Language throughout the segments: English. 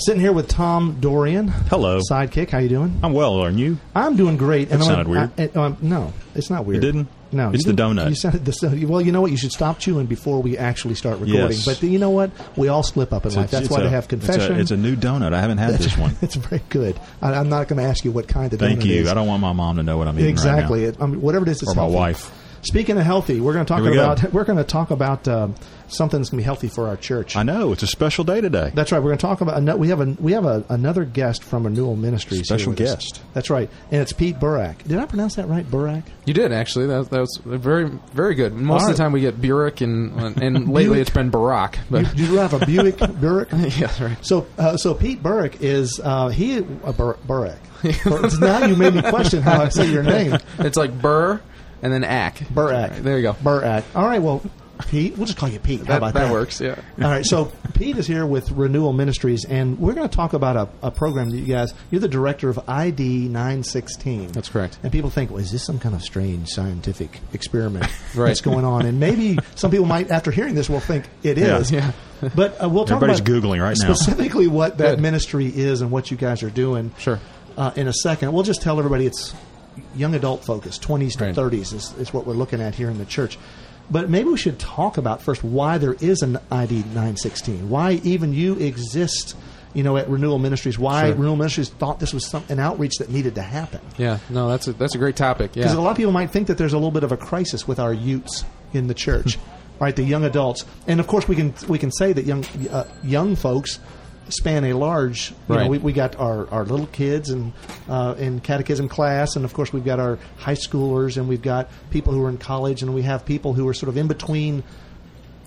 Sitting here with Tom Dorian. Hello. Sidekick. How you doing? I'm well, aren't you? I'm doing great. That I'm- sounded weird. I- I- um, no, it's not weird. It didn't? No, It's the donut. You sounded the, well, you know what? You should stop chewing before we actually start recording. Yes. But you know what? We all slip up in life. That's why a- they have it's a- confession. It's a, new donut. I haven't had this one. it's very good. I, I'm not going to ask you what kind of Thank donut Thank you. I don't want my mom to know what I'm eating exactly. right It, I mean, whatever it is, it's Or my healthy. wife. Speaking of healthy, we're going to talk Here we go. about we're going to talk about um, something that's going to be healthy for our church. I know it's a special day today. That's right. We're going to talk about we have a we have a, another guest from Renewal Ministries. Special with us. guest. That's right, and it's Pete Burak. Did I pronounce that right, Burak? You did actually. That, that was very, very good. Most All of the time we get Burek, and and lately Buick. it's been Barack. But You, you have a Buick Burak. yeah, right. So uh, so Pete Burak is uh, he uh, Bur- Burak. Bur- now you made me question how I say your name. It's like Burr and then Ack. Burak. Right, there you go. Burak. All right. Well, Pete, we'll just call you Pete. How That, about that that? works. Yeah. All right, so Pete is here with Renewal Ministries, and we're going to talk about a, a program that you guys. You're the director of ID 916. That's correct. And people think, well, is this some kind of strange scientific experiment Right. that's going on? And maybe some people might, after hearing this, will think it is. Yeah. Yeah. But uh, we'll talk Everybody's about Googling right now. specifically what that Good. ministry is and what you guys are doing. Sure. Uh, in a second, we'll just tell everybody it's young adult focus, 20s to Right. 30s is, is what we're looking at here in the church. But maybe we should talk about first why there is an ID 916, why even you exist, you know, at Renewal Ministries, why Sure. Renewal Ministries thought this was some, an outreach that needed to happen. Yeah. No, that's a that's a great topic. Because Yeah. a lot of people might think that there's a little bit of a crisis with our youths in the church, right? The young adults, and of course we can we can say that young uh, young folks span a large. You know, Right. we, we got our, our little kids and uh, in catechism class, and of course we've got our high schoolers, and we've got people who are in college, and we have people who are sort of in between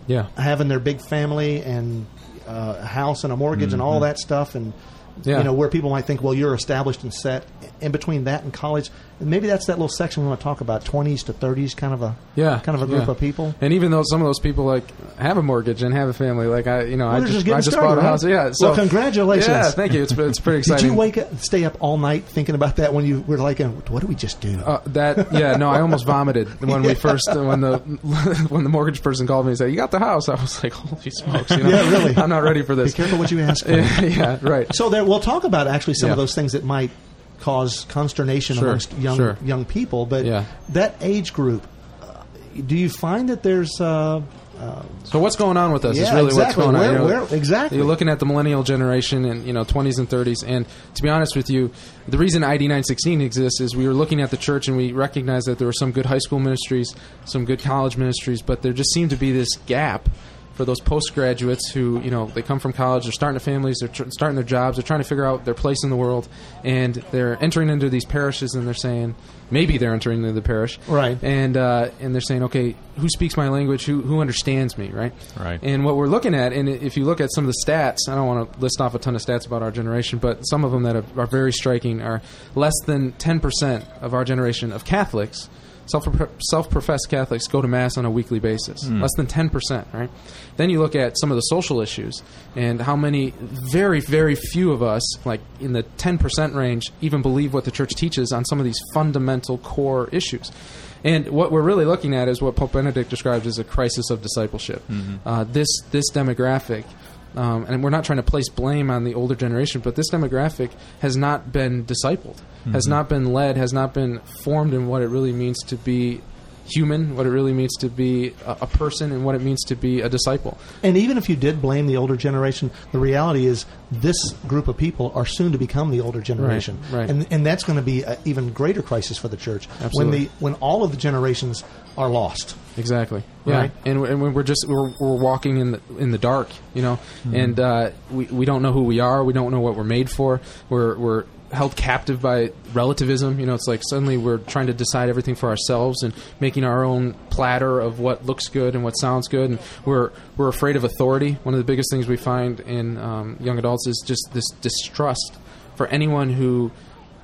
Yeah. having their big family and uh, a house and a mortgage and all that stuff, and Yeah. you know where people might think, well, you're established and set. In between that and college, maybe that's that little section we want to talk about: twenties to thirties, kind of a Yeah, kind of a group yeah. of people. And even though some of those people like have a mortgage and have a family, like I, you know, Well, I just, just I just started, bought a right? house. Yeah. So Well, congratulations. Yeah, thank you. It's it's pretty exciting. Did you wake up, stay up all night thinking about that when you were like, uh, "What do we just do?" Uh, that yeah no I almost vomited when we first when the when the mortgage person called me and said you got the house I was like holy smokes you know Yeah, really. I'm not ready for Be this careful what you ask yeah, yeah right So there, we'll talk about actually some of those things that might cause consternation Sure, amongst young sure. young people. But Yeah. that age group, uh, do you find that there's uh, uh, so what's going on with us is really exactly. what's going on you know, where- exactly. you're looking at the millennial generation and you know 20s and 30s and to be honest with you the reason ID 916 exists is we were looking at the church and we recognized that there were some good high school ministries some good college ministries but there just seemed to be this gap for those postgraduates who, you know, they come from college, they're starting their families, they're tr- starting their jobs, they're trying to figure out their place in the world, and they're entering into these parishes and they're saying, maybe they're entering into the parish, Right. And uh, and they're saying, okay, who speaks my language? Who who understands me, right? Right. And what we're looking at, and if you look at some of the stats, I don't want to list off a ton of stats about our generation, but some of them that are, are very striking are less than ten percent of our generation of Catholics self self-professed Catholics go to mass on a weekly basis. Less than 10%, right? Then you look at some of the social issues and how many very very few of us like in the 10% range even believe what the church teaches on some of these fundamental core issues. And what we're really looking at is what Pope Benedict described as a crisis of discipleship. Uh, this this demographic um, and we're not trying to place blame on the older generation, but this demographic has not been discipled, has not been led, has not been formed in what it really means to be human, what it really means to be a, a person, and what it means to be a disciple. And even if you did blame the older generation, the reality is this group of people are soon to become the older generation, right. and and that's going to be an even greater crisis for the church Absolutely. when the when all of the generations are lost. Exactly. Yeah. Right. And, and we're just we're, we're walking in the in the dark, you know, and uh, we we don't know who we are. We don't know what we're made for. We're we're held captive by relativism. You know, it's like suddenly we're trying to decide everything for ourselves and making our own platter of what looks good and what sounds good. And we're we're afraid of authority. One of the biggest things we find in um, young adults is just this distrust for anyone who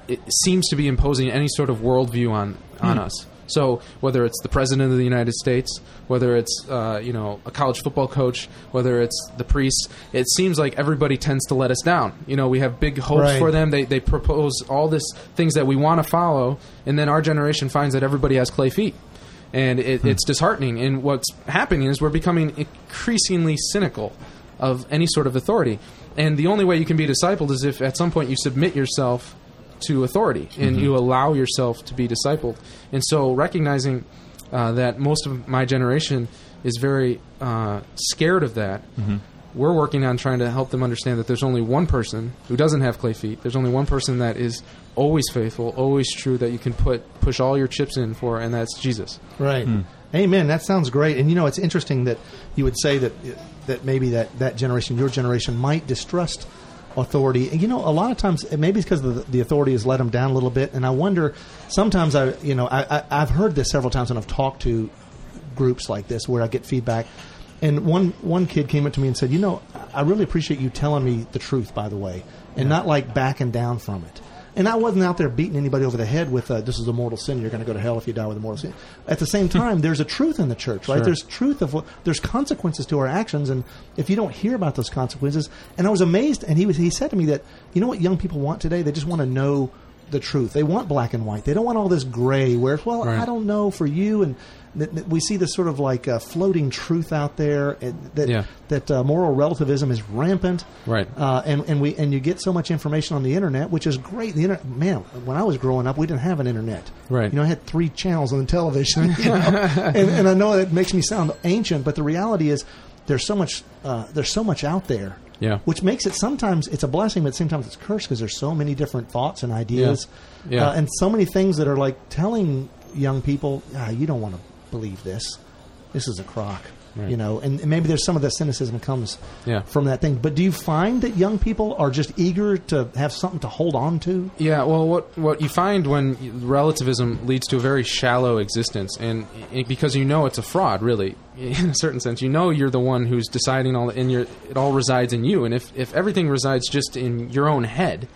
it seems to be imposing any sort of worldview on on us. So whether it's the president of the United States, whether it's uh, you know a college football coach, whether it's the priests, it seems like everybody tends to let us down. You know, we have big hopes Right. for them. They they propose all this things that we want to follow, and then our generation finds that everybody has clay feet. And it, it's disheartening. And what's happening is we're becoming increasingly cynical of any sort of authority. And the only way you can be discipled is if at some point you submit yourself to authority and you allow yourself to be discipled. And so recognizing uh, that most of my generation is very uh, scared of that. We're working on trying to help them understand that there's only one person who doesn't have clay feet. There's only one person that is always faithful, always true, that you can put push all your chips in for, and that's Jesus. Right. Amen. That sounds great. And you know, it's interesting that you would say that that maybe that that generation, your generation, might distrust authority. And you know, a lot of times, maybe it's because the, the authority has let them down a little bit. And I wonder. Sometimes I, you know, I, I, I've heard this several times when I've talked to groups like this where I get feedback. And one one kid came up to me and said, "You know, I really appreciate you telling me the truth, by the way, and not like backing down from it." And I wasn't out there beating anybody over the head with uh, "This is a mortal sin. You're going to go to hell if you die with a mortal sin." At the same time, there's a truth in the church, right? Sure. There's truth of what there's consequences to our actions, and if you don't hear about those consequences, and I was amazed. And he was he said to me that you know what young people want today? They just want to know the truth. They want black and white. They don't want all this gray. Where well, Right. I don't know for you and. We see this sort of like uh, floating truth out there, that Yeah. that uh, moral relativism is rampant, Right. Uh, and and we and you get so much information on the internet, which is great. The internet, man, when I was growing up, we didn't have an internet. Right. You know, I had three channels on the television, you know? and, and I know that makes me sound ancient, but the reality is there's so much uh, there's so much out there. Yeah. Which makes it sometimes it's a blessing, but sometimes it's cursed because there's so many different thoughts and ideas, Yeah. Yeah. Uh, and so many things that are like telling young people, ah, you don't want to believe this. This is a crock. Right. You know, and, and maybe there's some of that cynicism comes Yeah. from that thing. But do you find that young people are just eager to have something to hold on to? Yeah, well, what what you find when relativism leads to a very shallow existence, and i because you know it's a fraud, really, in a certain sense, you know you're the one who's deciding all, and you're, it all resides in you. And if if everything resides just in your own head,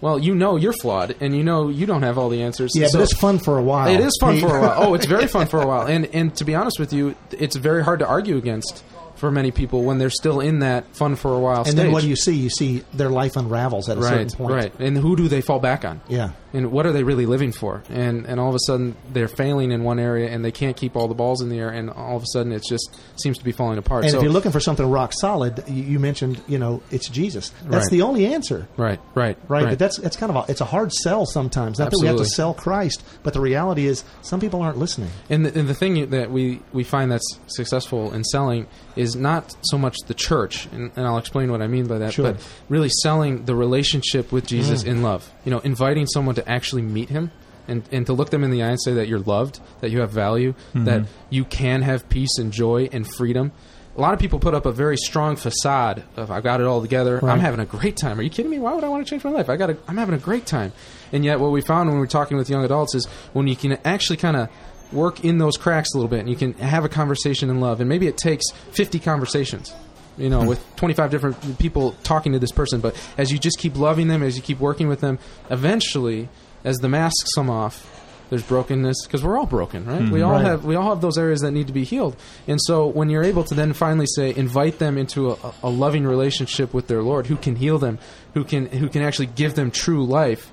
well, you know you're flawed, and you know you don't have all the answers. Yeah, So- but it's fun for a while. It is fun for a while. Oh, it's very fun for a while. And and to be honest with you, it's very hard to argue against for many people when they're still in that fun for a while and stage. then what do you see? You see their life unravels at a certain point. right. And who do they fall back on? Yeah. And what are they really living for? And and all of a sudden they're failing in one area and they can't keep all the balls in the air and all of a sudden it just seems to be falling apart. And so if you're looking for something rock solid, you, you mentioned, you know, it's Jesus. That's Right. the only answer. right, right, Right, but that's it's kind of a, it's a hard sell sometimes. Not that we have to sell Christ, but the reality is some people aren't listening. And the, and the thing that we, we find that's successful in selling is not so much the church, and, and I'll explain what I mean by that, Sure. but really selling the relationship with Jesus mm. in love. You know, inviting someone to actually meet him and, and to look them in the eye and say that you're loved, that you have value, mm-hmm. that you can have peace and joy and freedom. A lot of people put up a very strong facade of I've got it all together. I'm having a great time. Are you kidding me? Why would I want to change my life? I got. I'm having a great time. And yet, what we found when we were talking with young adults is when you can actually kind of work in those cracks a little bit, and you can have a conversation in love, and maybe it takes 50 conversations. You know, hmm. with 25 different people talking to this person, but as you just keep loving them, as you keep working with them, eventually, as the masks come off, there's brokenness because we're all broken, right? Hmm. We all Right. have we all have those areas that need to be healed. And so when you're able to then finally say invite them into a, a loving relationship with their Lord who can heal them, who can who can actually give them true life,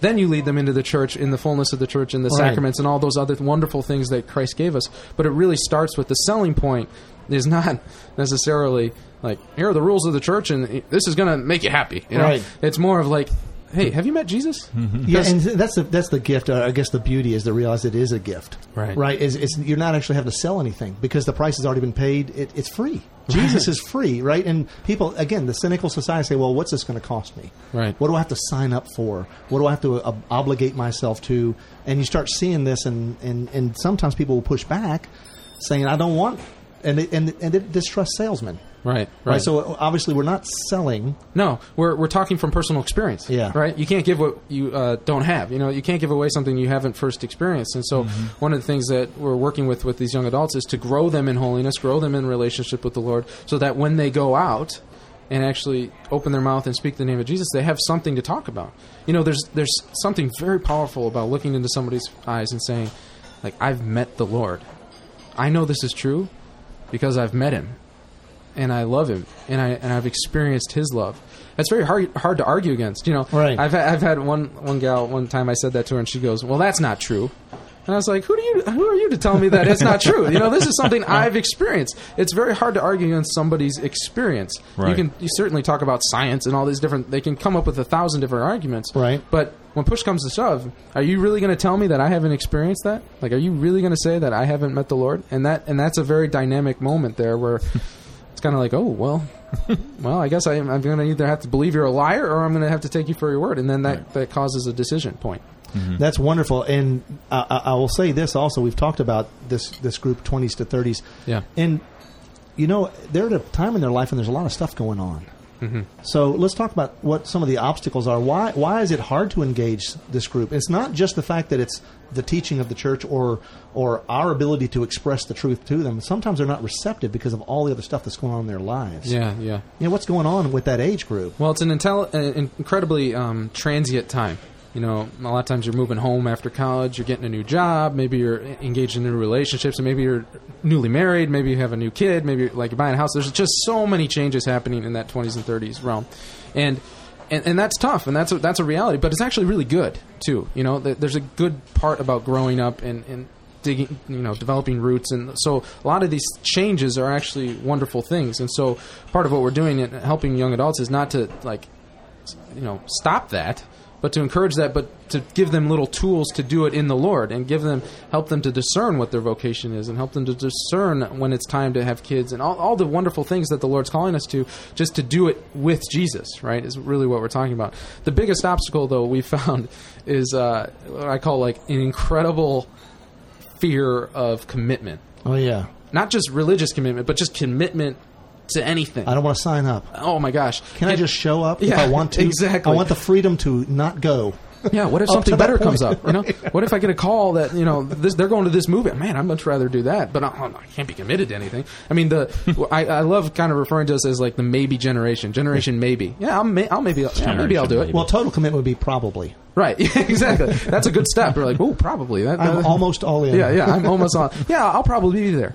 then you lead them into the church in the fullness of the church and the Right. sacraments and all those other wonderful things that Christ gave us. But it really starts with the selling point is not necessarily like here are the rules of the church and this is going to make you happy, you know? Right. It's more of like Hey, have you met Jesus? Yeah, and that's the that's the gift. Uh, I guess the beauty is to realize it is a gift. Right. Right. Is, is you're not actually having to sell anything because the price has already been paid. It, it's free. Jesus is free, right? And people, again, the cynical society say, "Well, what's this going to cost me? Right. What do I have to sign up for? What do I have to uh, obligate myself to?" And you start seeing this, and and and sometimes people will push back, saying, "I don't want," and it, and and it distrust salesmen. Right, Right. right. So obviously, we're not selling. No, we're we're talking from personal experience. Yeah. Right. You can't give what you uh, don't have. You know, you can't give away something you haven't first experienced. And so, one of the things that we're working with with these young adults is to grow them in holiness, grow them in relationship with the Lord, so that when they go out, and actually open their mouth and speak the name of Jesus, they have something to talk about. You know, there's there's something very powerful about looking into somebody's eyes and saying, like, I've met the Lord. I know this is true because I've met him and I love him and I and I've experienced his love. That's very hard hard to argue against. You know, Right. I've I've had one one gal one time I said that to her and she goes, "Well, that's not true." And I was like, "Who do you who are you to tell me that it's not true?" You know, this is something I've experienced. It's very hard to argue against somebody's experience. You can you certainly talk about science and all these different. They can come up with a thousand different arguments. Right. But when push comes to shove, are you really going to tell me that I haven't experienced that? Like, are you really going to say that I haven't met the Lord? And that and that's a very dynamic moment there where it's kind of like, oh well, well, I guess I, am- I'm going to either have to believe you're a liar or I'm going to have to take you for your word, and then that that causes a decision point. Mm-hmm. That's wonderful, and I, I, I will say this also. We've talked about this this group, twenties to thirties, Yeah. and you know they're at a time in their life, and there's a lot of stuff going on. Mm-hmm. So let's talk about what some of the obstacles are. Why why is it hard to engage this group? It's not just the fact that it's the teaching of the church or or our ability to express the truth to them. Sometimes they're not receptive because of all the other stuff that's going on in their lives. Yeah, yeah. You know what's going on with that age group? Well, it's an, intelli- an incredibly um, transient time. You know, a lot of times you're moving home after college, you're getting a new job, maybe you're engaged in new relationships, and maybe you're newly married, maybe you have a new kid, maybe you're, like you're buying a house. There's just so many changes happening in that 20s and 30s realm, and and, and that's tough, and that's a, that's a reality. But it's actually really good too. You know, there's a good part about growing up and. and digging, you know, developing roots, and so a lot of these changes are actually wonderful things. And so, part of what we're doing in helping young adults is not to like you know stop that but to encourage that but to give them little tools to do it in the lord and give them help them to discern what their vocation is and help them to discern when it's time to have kids and all, all the wonderful things that the lord's calling us to just to do it with jesus right is really what we're talking about. The biggest obstacle though we found is uh, what i call like an incredible fear of commitment. Oh yeah, not just religious commitment but just commitment to anything I don't want to sign up. oh my gosh Can I just show up if Yeah, I want to? exactly. I want the freedom to not go. Yeah, what if something better comes up? You know, what if I get a call that you know this, they're going to this movie? Man, I'd much rather do that, but I, I can't be committed to anything. I mean, the I, I love kind of referring to us as like the maybe generation, generation maybe. Yeah, I'll, may, I'll maybe, yeah, maybe I'll do it. Well, total commitment would be probably. Right, exactly. That's a good step. We're like, oh, probably. That, I'm that- almost all in. Yeah, yeah, I'm almost on. Yeah, I'll probably be there.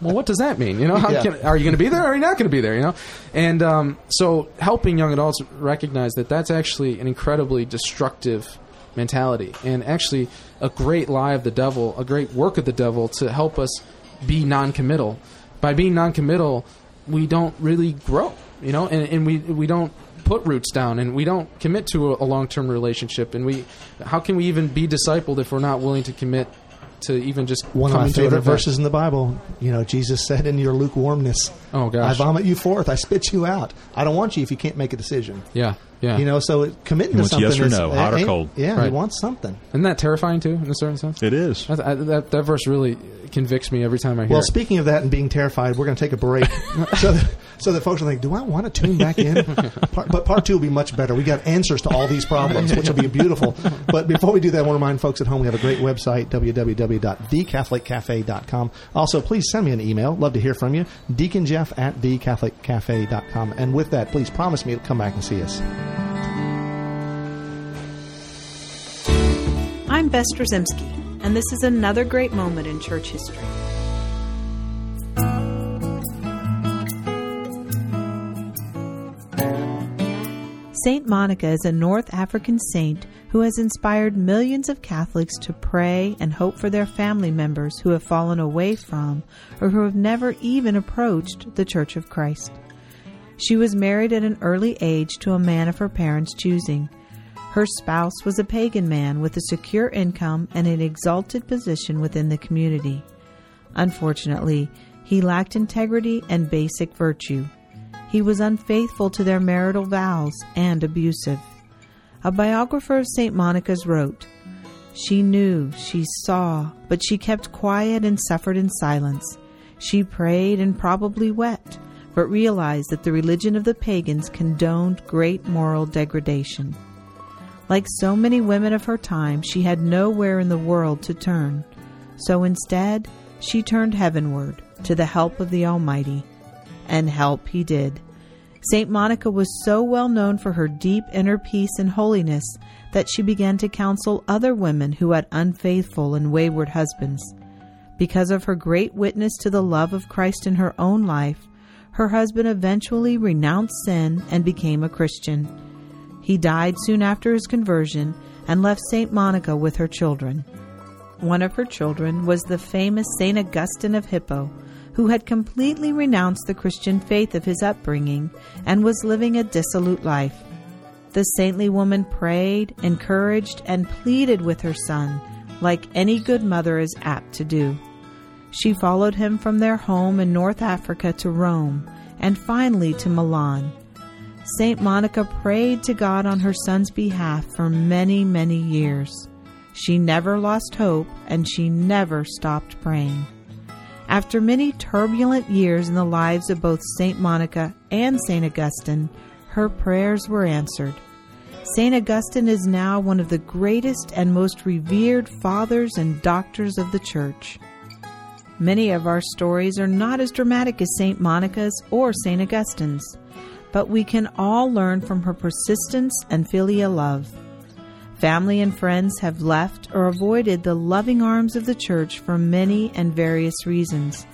Well, what does that mean? You know, how Yeah. can, are you going to be there or are you not going to be there? You know, and um, so helping young adults recognize that that's actually an incredibly destructive mentality and actually a great lie of the devil, a great work of the devil to help us be non-committal. By being non-committal, we don't really grow. You know, and, and we we don't put roots down and we don't commit to a, a long-term relationship and we how can we even be discipled if we're not willing to commit to even just One of my coming to an favorite verses in the Bible. You know, Jesus said, "In your lukewarmness, Oh, gosh. I vomit you forth. I spit you out. I don't want you if you can't make a decision." Yeah, yeah. You know, so it, committing He to something yes or is no, hot or eh, cold. Yeah, he wants something. isn't that terrifying too, in a certain sense? It is. That, I, that that verse really convicts me every time I hear Well, it. speaking of that and being terrified, we're going to take a break so that, so that folks will think, "Do I want to tune back in?" part, but part two will be much better. We got answers to all these problems, which will be beautiful. But before we do that, I want to remind folks at home we have a great website www.thecatholiccafe.com. Also, please send me an email. Love to hear from you. Deacon Jeff at thecatholiccafe.com. And with that, please promise me to come back and see us. I'm Bess Drzymski, and this is another great moment in church history. Saint Monica is a North African saint who has inspired millions of Catholics to pray and hope for their family members who have fallen away from or who have never even approached the Church of Christ. She was married at an early age to a man of her parents' choosing. Her spouse was a pagan man with a secure income and an exalted position within the community. Unfortunately, he lacked integrity and basic virtue. He was unfaithful to their marital vows and abusive. A biographer of St. Monica's wrote, She knew, she saw, but she kept quiet and suffered in silence. She prayed and probably wept, but realized that the religion of the pagans condoned great moral degradation. Like so many women of her time, she had nowhere in the world to turn. So instead, she turned heavenward to the help of the Almighty. And help he did. Saint Monica was so well known for her deep inner peace and holiness that she began to counsel other women who had unfaithful and wayward husbands. Because of her great witness to the love of Christ in her own life, her husband eventually renounced sin and became a Christian. He died soon after his conversion and left St. Monica with her children. One of her children was the famous St. Augustine of Hippo, who had completely renounced the Christian faith of his upbringing and was living a dissolute life. The saintly woman prayed, encouraged, and pleaded with her son, like any good mother is apt to do. She followed him from their home in North Africa to Rome and finally to Milan. St. Monica prayed to God on her son's behalf for many, many years. She never lost hope and she never stopped praying. After many turbulent years in the lives of both St. Monica and St. Augustine, her prayers were answered. St. Augustine is now one of the greatest and most revered fathers and doctors of the Church. Many of our stories are not as dramatic as St. Monica's or St. Augustine's, but we can all learn from her persistence and filial love. Family and friends have left or avoided the loving arms of the church for many and various reasons,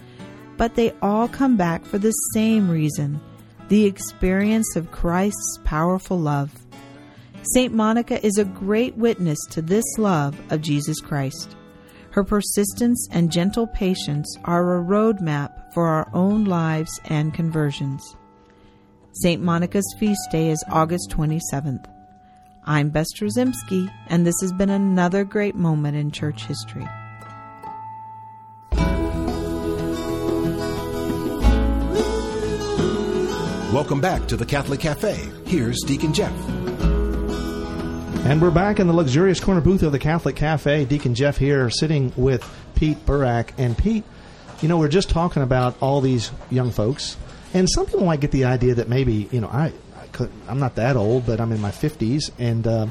but they all come back for the same reason the experience of Christ's powerful love. St. Monica is a great witness to this love of Jesus Christ. Her persistence and gentle patience are a roadmap for our own lives and conversions. St. Monica's feast day is August 27th. I'm Bess Trzymski, and this has been another great moment in church history. Welcome back to the Catholic Cafe. Here's Deacon Jeff. And we're back in the luxurious corner booth of the Catholic Cafe. Deacon Jeff here, sitting with Pete Burak. And Pete, you know, we're just talking about all these young folks, and some people might get the idea that maybe, you know, I, I could, I'm not that old, but I'm in my 50s, and uh,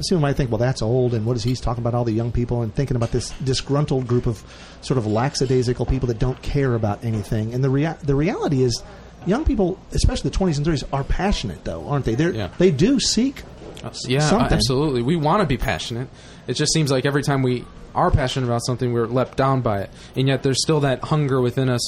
some might think, well, that's old, and what is he talking about all the young people, and thinking about this disgruntled group of sort of lackadaisical people that don't care about anything. And the rea- the reality is, young people, especially the 20s and 30s, are passionate, though, aren't they? They're, Yeah. They do seek Yeah, something. absolutely. We want to be passionate. It just seems like every time we are passionate about something, we're let down by it, and yet there's still that hunger within us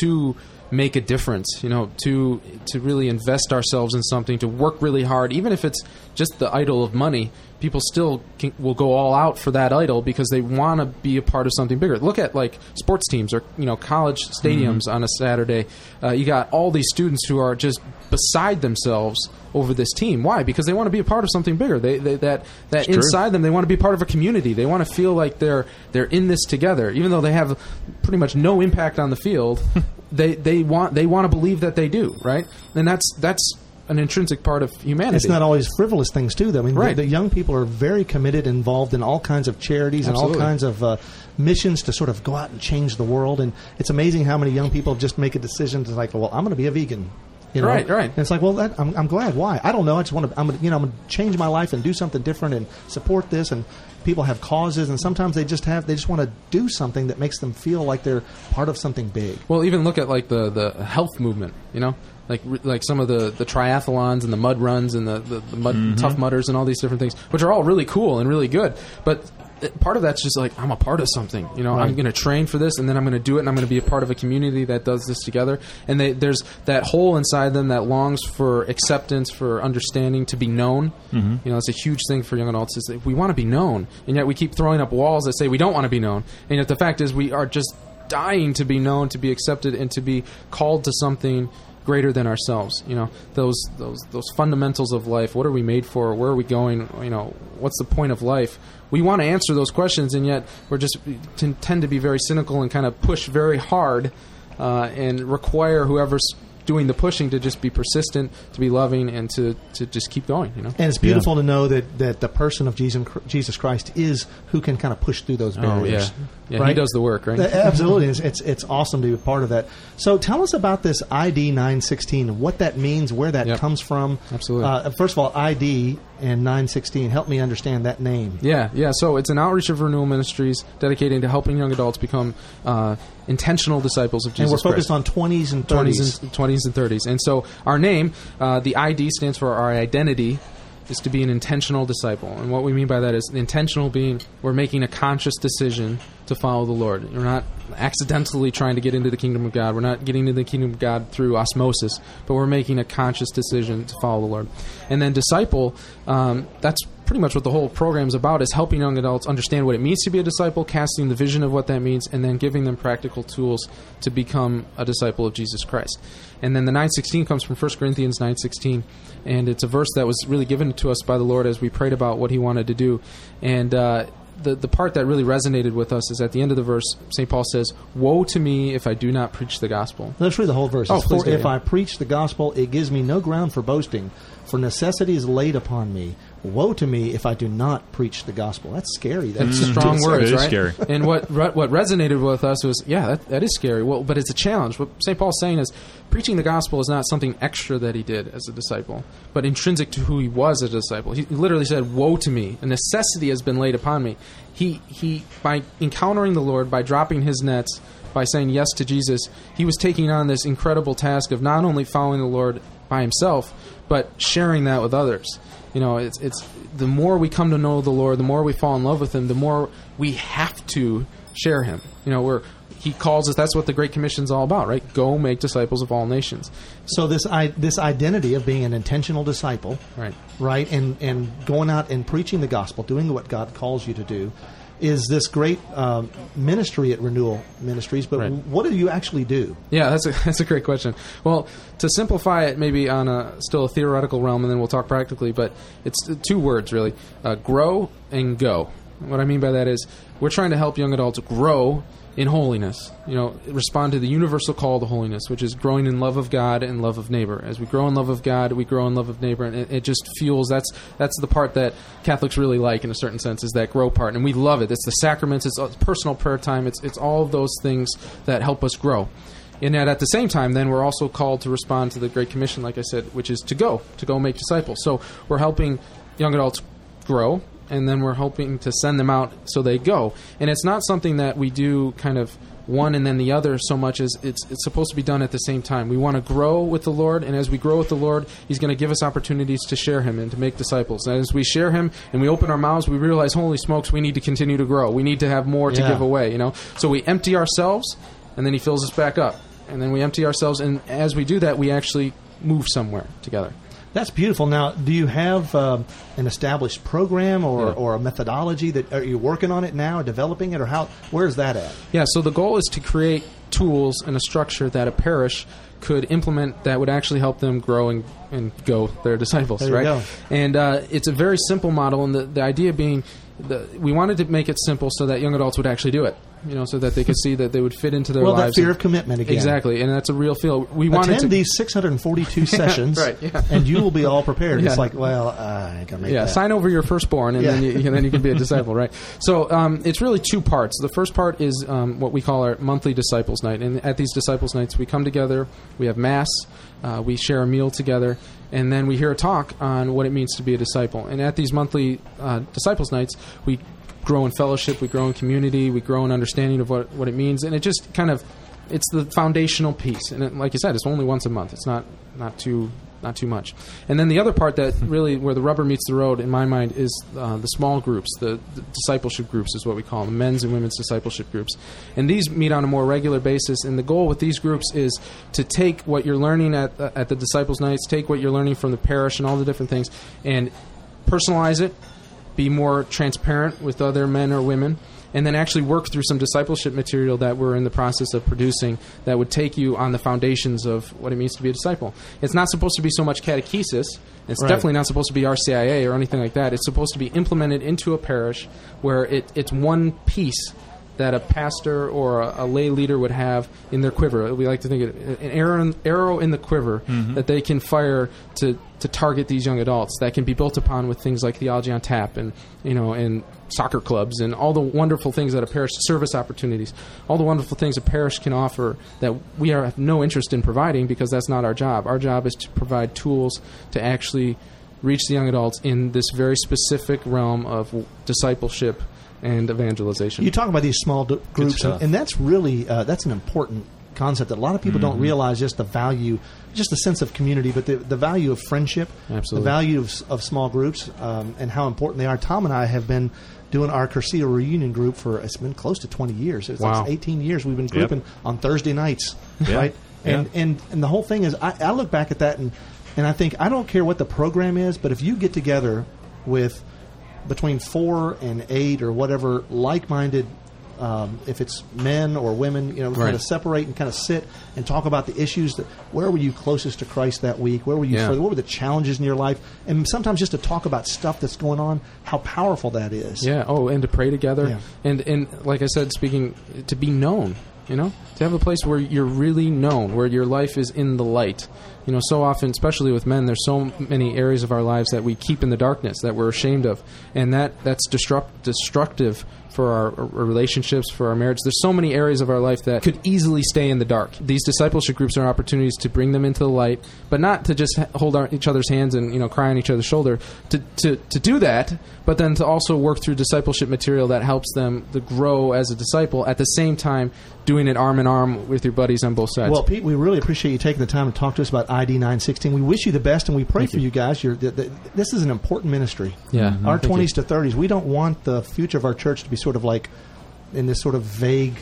to make a difference. You know, to to really invest ourselves in something, to work really hard, even if it's just the idol of money. People still can, will go all out for that idol because they want to be a part of something bigger. Look at like sports teams or you know college stadiums on a Saturday. Uh, you got all these students who are just beside themselves over this team. Why? Because they want to be a part of something bigger. They, they that that true. inside them they want to be part of a community. They want to feel like they're they're in this together, even though they have pretty much no impact on the field. they they want they want to believe that they do right, and that's that's an intrinsic part of humanity. It's not always frivolous things too. Though I mean, the- Right. the, young people are very committed, involved in all kinds of charities and all kinds of uh, missions to sort of go out and change the world. And it's amazing how many young people just make a decision to like, well, I'm going to be a vegan. You know? Right, right. And it's like, well, that, I'm, I'm glad. Why? I don't know. I just want to. I'm, gonna, you know, I'm going to change my life and do something different and support this. And people have causes, and sometimes they just have. They just want to do something that makes them feel like they're part of something big. Well, even look at like the the health movement. You know, like like some of the the triathlons and the mud runs and the the, the mud mm-hmm. tough mudders and all these different things, which are all really cool and really good. But uh, part of that's just like I'm a part of something. You know, I'm going to train for this, and then I'm going to do it, and I'm going to be a part of a community that does this together. And they, there's that hole inside them that longs for acceptance, for understanding, to be known. Mm-hmm. You know, it's a huge thing for young adults is that we want to be known, and yet we keep throwing up walls that say we don't want to be known. And yet the fact is we are just dying to be known, to be accepted, and to be called to something greater than ourselves. You know, those those those fundamentals of life. What are we made for? Where are we going? You know, what's the point of life? We want to answer those questions, and yet we're just tend to be very cynical and kind of push very hard uh, and require whoever's doing the pushing to just be persistent, to be loving, and to, to just keep going. You know. And it's beautiful to know that, that the person of Jesus, Jesus Christ is who can kind of push through those barriers. Oh barriers. yeah, yeah. He does the work, right? Absolutely, it's, it's it's awesome to be a part of that. So tell us about this ID nine sixteen, what that means, where that Yep. comes from. Absolutely. Uh, first of all, ID and nine sixteen. Help me understand that name. Yeah, yeah. So it's an outreach of renewal ministries dedicated to helping young adults become uh, intentional disciples of Jesus. and we're focused Christ. on twenties and 20s thirties. and 20s 20s and 30s. And so our name, uh, the ID stands for our identity, is to be an intentional disciple. And what we mean by that is intentional being we're making a conscious decision to follow the Lord. We're not accidentally trying to get into the kingdom of God. We're not getting into the kingdom of God through osmosis, but we're making a conscious decision to follow the Lord. And then disciple, um, that's pretty much what the whole program is about is helping young adults understand what it means to be a disciple casting the vision of what that means and then giving them practical tools to become a disciple of jesus christ and then the 916 comes from 1 corinthians 916 and it's a verse that was really given to us by the lord as we prayed about what he wanted to do and uh, the, the part that really resonated with us is at the end of the verse, St. Paul says, Woe to me if I do not preach the gospel. Let's read the whole verse. Oh, please for if. I preach the gospel, it gives me no ground for boasting, for necessity is laid upon me. Woe to me if I do not preach the gospel. That's scary. That's That's strong It's- words, it is right? scary. And what re- what resonated with us was, yeah, that, that is scary. Well, but it's a challenge. What St. Paul's saying is, preaching the gospel is not something extra that he did as a disciple, but intrinsic to who he was as a disciple. He literally said, "Woe to me! A necessity has been laid upon me." He he by encountering the Lord, by dropping his nets, by saying yes to Jesus, he was taking on this incredible task of not only following the Lord by himself, but sharing that with others. You know, it's it's the more we come to know the Lord, the more we fall in love with Him, the more we have to share Him. You know, we're He calls us. That's what the Great Commission is all about, right? Go make disciples of all nations. so this I, this identity of being an intentional disciple, Right. right, and and going out and preaching the gospel, doing what God calls you to do, is this great um, ministry at Renewal Ministries. But Right. what do you actually do? Yeah, that's a that's a great question. Well, to simplify it, maybe on a still a theoretical realm, and then we'll talk practically. But it's two words really: uh, grow and go. What I mean by that is we're trying to help young adults grow in holiness. You know, respond to the universal call to holiness, which is growing in love of God and love of neighbor. As we grow in love of God, we grow in love of neighbor, and it, it just fuels. That's that's the part that Catholics really like, in a certain sense, is that grow part, and we love it. It's the sacraments, it's personal prayer time, it's it's all those things that help us grow. And yet, at the same time, then we're also called to respond to the Great Commission, like I said, which is to go, to go make disciples. So we're helping young adults grow, and then we're hoping to send them out so they go. And it's not something that we do kind of one and then the other so much as it's it's supposed to be done at the same time. We want to grow with the Lord, and as we grow with the Lord, He's going to give us opportunities to share Him and to make disciples. And as we share Him and we open our mouths, we realize, holy smokes, we need to continue to grow. We need to have more to give away. You know, so we empty ourselves, and then He fills us back up, and then we empty ourselves, and as we do that, we actually move somewhere together. That's beautiful. Now, do you have um, an established program or, Yeah. or a methodology that are you working on it now, developing it, or how? Where's that at? Yeah, so the goal is to create tools and a structure that a parish could implement that would actually help them grow and, and go their disciples, right? go. And uh, it's a very simple model, and the, the idea being the, we wanted to make it simple so that young adults would actually do it, you know, so that they could see that they would fit into their Well, that lives. fear and- of commitment again. Exactly, and that's a real feel. We wanted to Attend these 642 sessions, Right, yeah. and you will be all prepared. It's like, well, I gonna make yeah, that. sign over your firstborn, and then Yeah. you, and then you can be a disciple, right? So um, it's really two parts. The first part is um, what we call our monthly disciples night, and at these disciples nights, we come together, we have mass, uh, we share a meal together, and then we hear a talk on what it means to be a disciple. And at these monthly uh, disciples nights, we grow in fellowship, we grow in community, we grow in understanding of what what it means, and it just kind of it's the foundational piece. And it, like you said, it's only once a month. It's not not too not too much. And then the other part that really where the rubber meets the road in my mind is uh, the small groups, the, the discipleship groups is what we call them, men's and women's discipleship groups. And these meet on a more regular basis. And the goal with these groups is to take what you're learning at uh, at the disciples nights, take what you're learning from the parish and all the different things, and personalize it, be more transparent with other men or women, and then actually work through some discipleship material that we're in the process of producing that would take you on the foundations of what it means to be a disciple. It's not supposed to be so much catechesis. It's Right. definitely not supposed to be RCIA or anything like that. It's supposed to be implemented into a parish where it, it's one piece that a pastor or a, a lay leader would have in their quiver. We like to think of an arrow, arrow in the quiver mm-hmm. that they can fire to, to target these young adults. That can be built upon with things like theology on tap and you know and soccer clubs and all the wonderful things that a parish service opportunities, all the wonderful things a parish can offer that we are, have no interest in providing because that's not our job. Our job is to provide tools to actually reach the young adults in this very specific realm of discipleship and evangelization. You talk about these small d- groups, and, and that's really uh, that's an important concept that a lot of people Mm-hmm. don't realize just the value, just the sense of community, but the, the value of friendship, Absolutely. the value of, of small groups, um, and how important they are. Tom and I have been doing our Cursillo reunion group for it's been close to 20 years. It's Wow. like 18 years we've been grouping on Thursday nights, right? And Yeah. and and the whole thing is, I, I look back at that and and I think I don't care what the program is, but if you get together with between four and eight or whatever like-minded. Um, if it's men or women, you know, kind of separate and kind of sit and talk about the issues that where were you closest to Christ that week? Where were you? Yeah. further? What were the challenges in your life? And sometimes just to talk about stuff that's going on, how powerful that is. Yeah. Oh, and to pray together, Yeah. and and like I said, speaking to be known. You know, to have a place where you're really known, where your life is in the light. You know, so often, especially with men, there's so many areas of our lives that we keep in the darkness that we're ashamed of, and that that's destruct, destructive for our, our relationships, for our marriage. There's so many areas of our life that could easily stay in the dark. These discipleship groups are opportunities to bring them into the light, but not to just hold our, each other's hands and you know cry on each other's shoulder. To, to to do that, but then to also work through discipleship material that helps them to grow as a disciple. At the same time, doing it arm in arm with your buddies on both sides. Well, Pete, we really appreciate you taking the time to talk to us about ID 916. We wish you the best and we pray Thank for you, you guys. The, the, this is an important ministry. Yeah. Our 20s you. to 30s, we don't want the future of our church to be sort of like in this sort of vague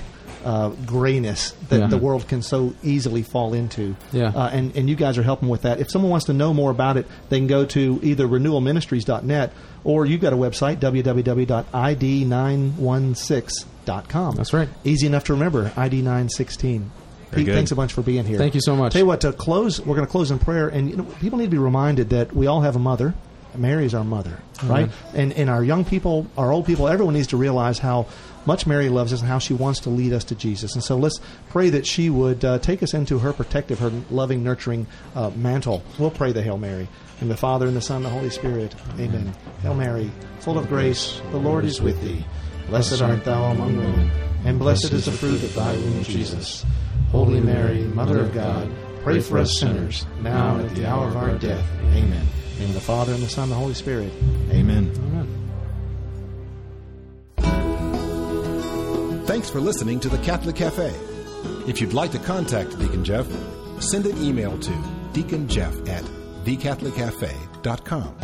uh, grayness that yeah. the world can so easily fall into. Yeah. Uh, and, and you guys are helping with that. If someone wants to know more about it, they can go to either renewalministries.net or you've got a website, www.id916.com. That's right. Easy enough to remember, ID916. Pete, good. thanks a bunch for being here. Thank you so much. Tell you what, to close, we're going to close in prayer, and you know, people need to be reminded that we all have a mother. Mary is our mother, uh-huh. right? Mm-hmm. And and our young people, our old people, everyone needs to realize how much Mary loves us and how she wants to lead us to Jesus. And so let's pray that she would uh, take us into her protective, her loving, nurturing uh, mantle. We'll pray the Hail Mary. In the Father, and the Son, and the Holy Spirit. Amen. Amen. Hail Mary, full of grace, the Lord is with thee. Blessed art thou among women, and blessed is the fruit of thy womb, Jesus. Holy Mary, Mother of God, pray for us sinners, now and at the hour of our death. Amen. In the Father, and the Son, and the Holy Spirit. Amen. Thanks for listening to the Catholic Cafe. If you'd like to contact Deacon Jeff, send an email to deaconjeff at thecatholiccafe.com.